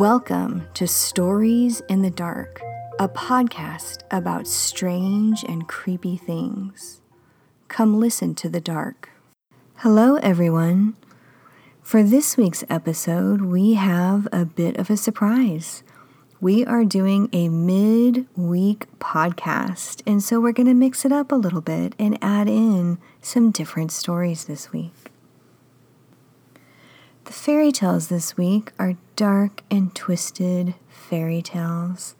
Welcome to Stories in the Dark, a podcast about strange and creepy things. Come listen to the dark. Hello, everyone. For this week's episode, we have a bit of a surprise. We are doing a mid week podcast, and so we're going to mix it up a little bit and add in some different stories this week. The fairy tales this week are dark and twisted fairy tales.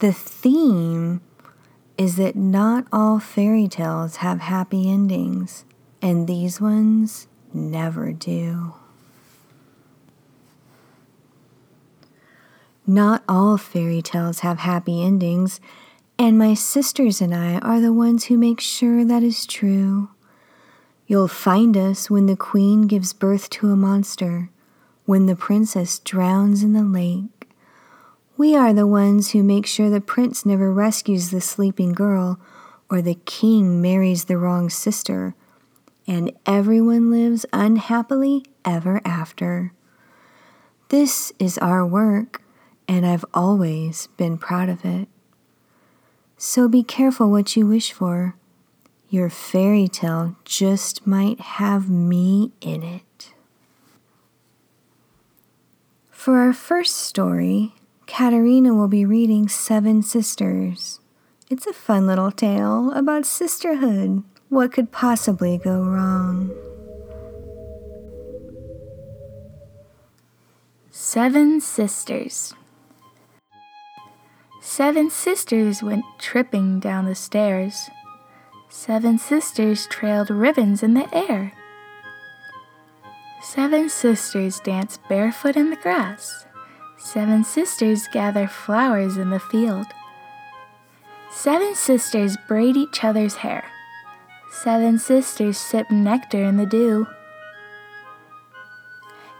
The theme is that not all fairy tales have happy endings, and these ones never do. Not all fairy tales have happy endings, and my sisters and I are the ones who make sure that is true. You'll find us when the queen gives birth to a monster, when the princess drowns in the lake. We are the ones who make sure the prince never rescues the sleeping girl or the king marries the wrong sister, and everyone lives unhappily ever after. This is our work, and I've always been proud of it. So be careful what you wish for. Your fairy tale just might have me in it. For our first story, Katerina will be reading Seven Sisters. It's a fun little tale about sisterhood. What could possibly go wrong? Seven Sisters. Seven sisters went tripping down the stairs. Seven sisters trailed ribbons in the air. Seven sisters dance barefoot in the grass. Seven sisters gather flowers in the field. Seven sisters braid each other's hair. Seven sisters sip nectar in the dew.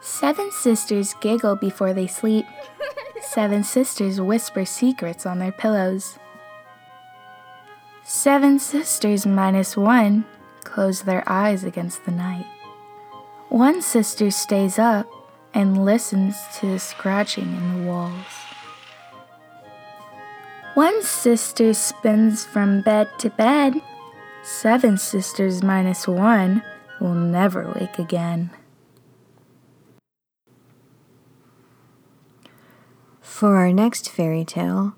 Seven sisters giggle before they sleep. Seven sisters whisper secrets on their pillows. Seven sisters minus one close their eyes against the night. One sister stays up and listens to the scratching in the walls. One sister spins from bed to bed. Seven sisters minus one will never wake again. For our next fairy tale,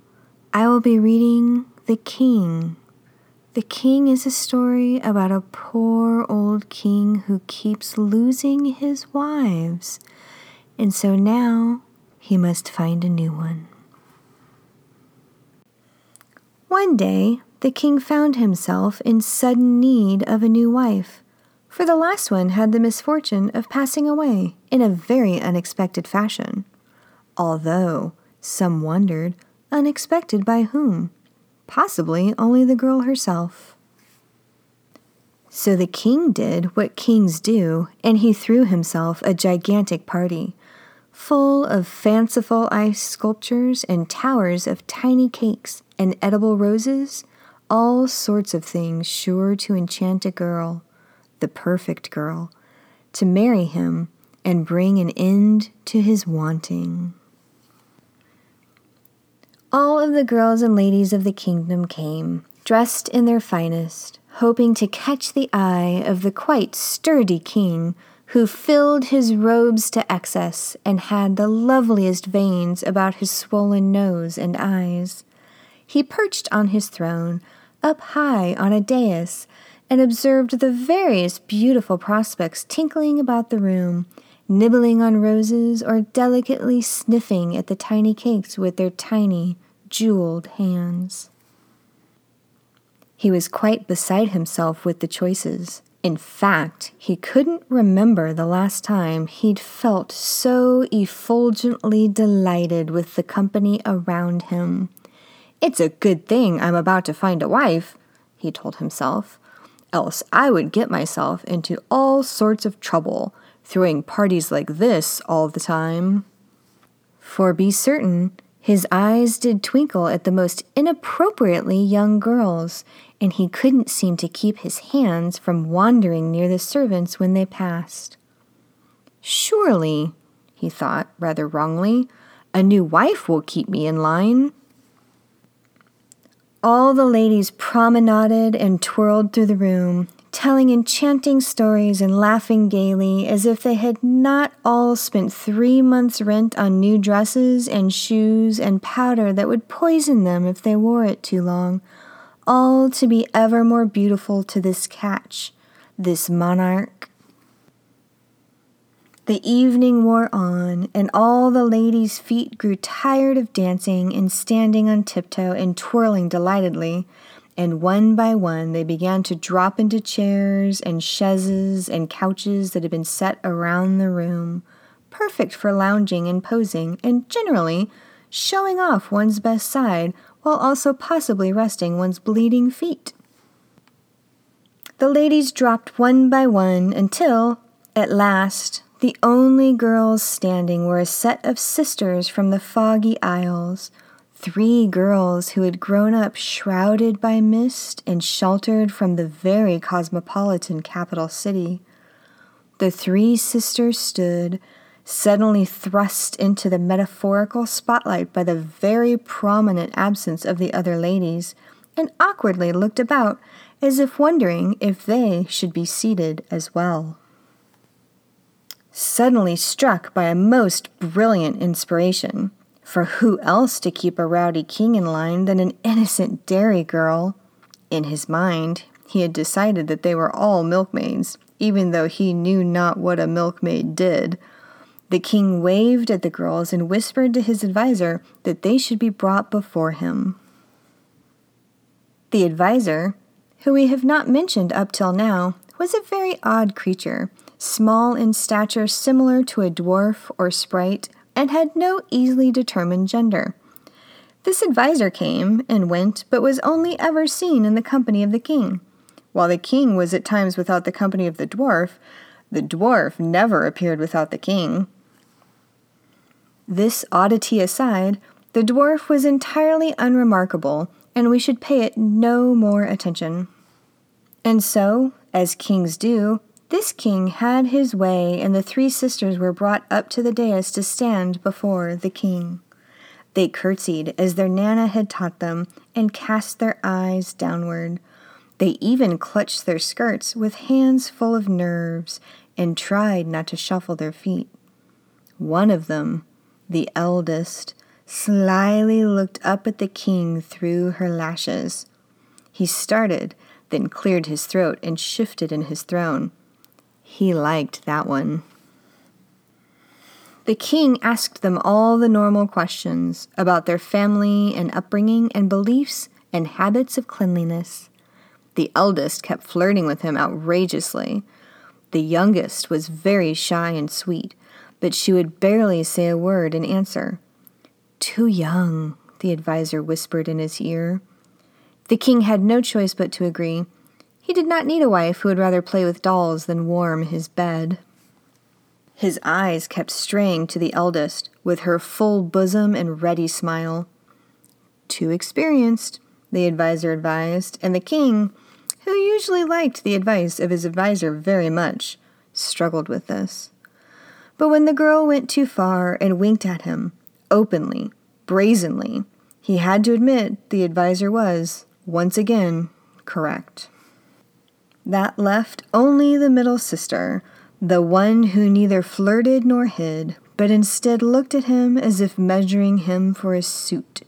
I will be reading The King the King is a story about a poor old king who keeps losing his wives, and so now he must find a new one. One day, the king found himself in sudden need of a new wife, for the last one had the misfortune of passing away in a very unexpected fashion. Although, some wondered, unexpected by whom? Possibly only the girl herself. So the king did what kings do, and he threw himself a gigantic party, full of fanciful ice sculptures and towers of tiny cakes and edible roses, all sorts of things sure to enchant a girl, the perfect girl, to marry him and bring an end to his wanting. All of the girls and ladies of the kingdom came, dressed in their finest, hoping to catch the eye of the quite sturdy king, who filled his robes to excess and had the loveliest veins about his swollen nose and eyes. He perched on his throne, up high on a dais, and observed the various beautiful prospects tinkling about the room, nibbling on roses or delicately sniffing at the tiny cakes with their tiny, jeweled hands. He was quite beside himself with the choices. In fact, he couldn't remember the last time he'd felt so effulgently delighted with the company around him. It's a good thing I'm about to find a wife, he told himself, else I would get myself into all sorts of trouble, throwing parties like this all the time. For be certain, his eyes did twinkle at the most inappropriately young girls, and he couldn't seem to keep his hands from wandering near the servants when they passed. Surely, he thought rather wrongly, A new wife will keep me in line. All the ladies promenaded and twirled through the room, telling enchanting stories and laughing gaily as if they had not all spent three months' rent on new dresses and shoes and powder that would poison them if they wore it too long, all to be ever more beautiful to this catch, this monarch. The evening wore on, and all the ladies' feet grew tired of dancing and standing on tiptoe and twirling delightedly, and one by one they began to drop into chairs and chaises and couches that had been set around the room, perfect for lounging and posing, and generally showing off one's best side while also possibly resting one's bleeding feet. The ladies dropped one by one until, at last, the only girls standing were a set of sisters from the foggy isles, three girls who had grown up shrouded by mist and sheltered from the very cosmopolitan capital city. The three sisters stood, suddenly thrust into the metaphorical spotlight by the very prominent absence of the other ladies, and awkwardly looked about as if wondering if they should be seated as well suddenly struck by a most brilliant inspiration. For who else to keep a rowdy king in line than an innocent dairy girl? In his mind, he had decided that they were all milkmaids, even though he knew not what a milkmaid did. The king waved at the girls and whispered to his adviser that they should be brought before him. The adviser, who we have not mentioned up till now, was a very odd creature small in stature similar to a dwarf or sprite, and had no easily determined gender. This adviser came and went, but was only ever seen in the company of the king. While the king was at times without the company of the dwarf, the dwarf never appeared without the king. This oddity aside, the dwarf was entirely unremarkable, and we should pay it no more attention. And so, as kings do, this king had his way, and the three sisters were brought up to the dais to stand before the king. They curtsied as their Nana had taught them and cast their eyes downward. They even clutched their skirts with hands full of nerves and tried not to shuffle their feet. One of them, the eldest, slyly looked up at the king through her lashes. He started, then cleared his throat and shifted in his throne. He liked that one. The king asked them all the normal questions about their family and upbringing and beliefs and habits of cleanliness. The eldest kept flirting with him outrageously. The youngest was very shy and sweet, but she would barely say a word in answer. Too young, the adviser whispered in his ear. The king had no choice but to agree. He did not need a wife who would rather play with dolls than warm his bed. His eyes kept straying to the eldest, with her full bosom and ready smile. Too experienced, the adviser advised, and the king, who usually liked the advice of his adviser very much, struggled with this. But when the girl went too far and winked at him, openly, brazenly, he had to admit the adviser was, once again, correct. That left only the middle sister, the one who neither flirted nor hid, but instead looked at him as if measuring him for a suit.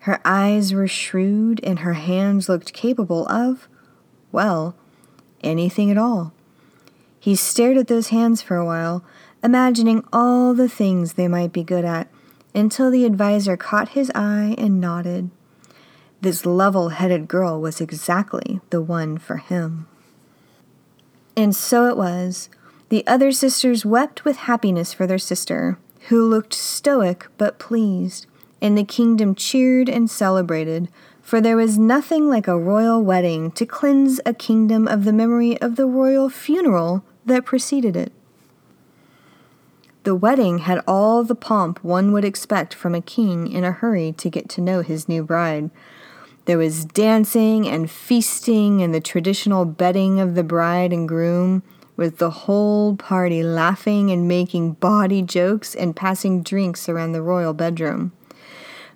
Her eyes were shrewd, and her hands looked capable of, well, anything at all. He stared at those hands for a while, imagining all the things they might be good at, until the adviser caught his eye and nodded. This level headed girl was exactly the one for him. And so it was. The other sisters wept with happiness for their sister, who looked stoic but pleased, and the kingdom cheered and celebrated, for there was nothing like a royal wedding to cleanse a kingdom of the memory of the royal funeral that preceded it. The wedding had all the pomp one would expect from a king in a hurry to get to know his new bride. There was dancing and feasting and the traditional bedding of the bride and groom, with the whole party laughing and making bawdy jokes and passing drinks around the royal bedroom.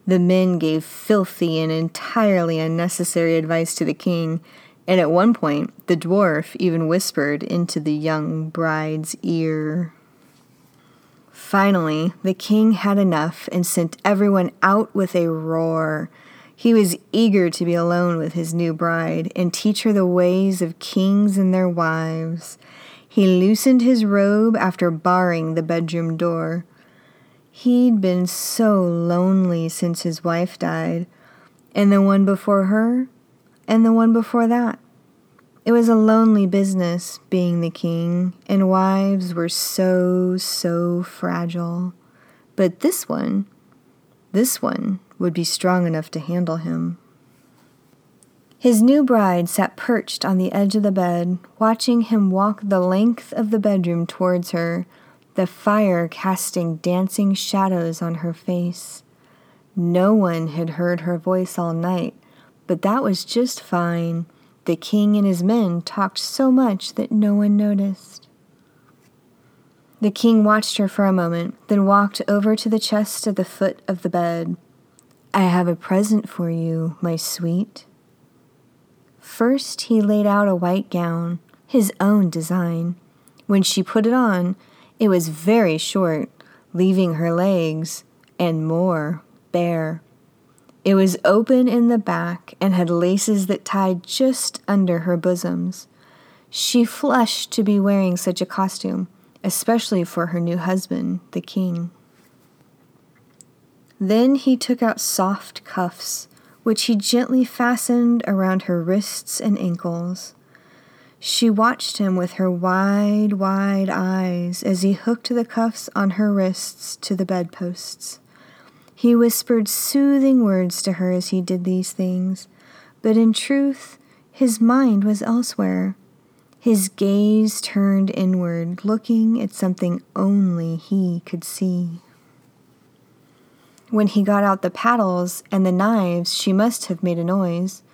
The men gave filthy and entirely unnecessary advice to the king, and at one point the dwarf even whispered into the young bride's ear. Finally, the king had enough and sent everyone out with a roar. He was eager to be alone with his new bride and teach her the ways of kings and their wives. He loosened his robe after barring the bedroom door. He'd been so lonely since his wife died, and the one before her, and the one before that. It was a lonely business being the king, and wives were so, so fragile. But this one, this one would be strong enough to handle him. His new bride sat perched on the edge of the bed, watching him walk the length of the bedroom towards her, the fire casting dancing shadows on her face. No one had heard her voice all night, but that was just fine. The king and his men talked so much that no one noticed. The king watched her for a moment, then walked over to the chest at the foot of the bed. I have a present for you, my sweet. First, he laid out a white gown, his own design. When she put it on, it was very short, leaving her legs and more bare. It was open in the back and had laces that tied just under her bosoms. She flushed to be wearing such a costume, especially for her new husband, the king. Then he took out soft cuffs, which he gently fastened around her wrists and ankles. She watched him with her wide, wide eyes as he hooked the cuffs on her wrists to the bedposts. He whispered soothing words to her as he did these things, but in truth, his mind was elsewhere. His gaze turned inward, looking at something only he could see. When he got out the paddles and the knives, she must have made a noise,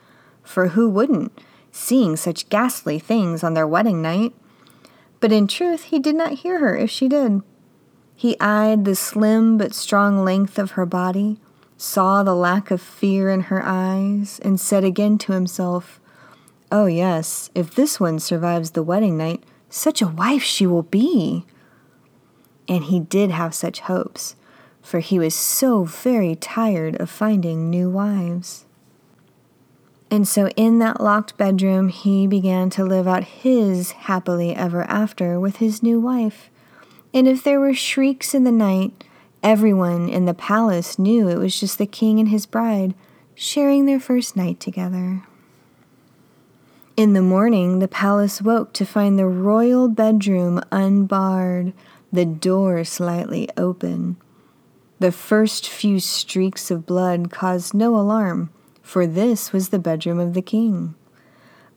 for who wouldn't, seeing such ghastly things on their wedding night? But in truth, he did not hear her if she did. He eyed the slim but strong length of her body, saw the lack of fear in her eyes, and said again to himself, Oh, yes, if this one survives the wedding night, such a wife she will be. And he did have such hopes, for he was so very tired of finding new wives. And so, in that locked bedroom, he began to live out his happily ever after with his new wife and if there were shrieks in the night, everyone in the palace knew it was just the king and his bride sharing their first night together. In the morning, the palace woke to find the royal bedroom unbarred, the door slightly open. The first few streaks of blood caused no alarm, for this was the bedroom of the king.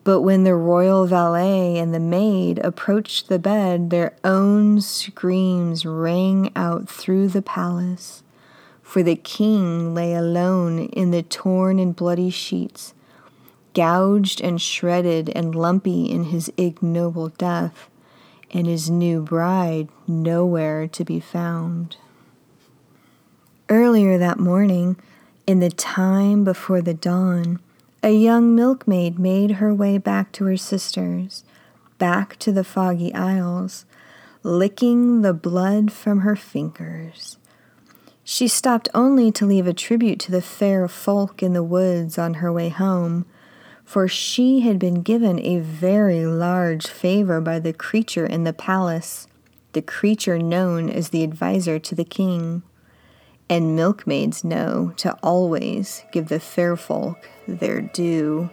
But when the royal valet and the maid approached the bed, their own screams rang out through the palace. For the king lay alone in the torn and bloody sheets, gouged and shredded and lumpy in his ignoble death, and his new bride nowhere to be found. Earlier that morning, in the time before the dawn, a young milkmaid made her way back to her sisters, back to the foggy isles, licking the blood from her fingers. She stopped only to leave a tribute to the fair folk in the woods on her way home, for she had been given a very large favor by the creature in the palace, the creature known as the adviser to the king and milkmaids know to always give the fair folk their due.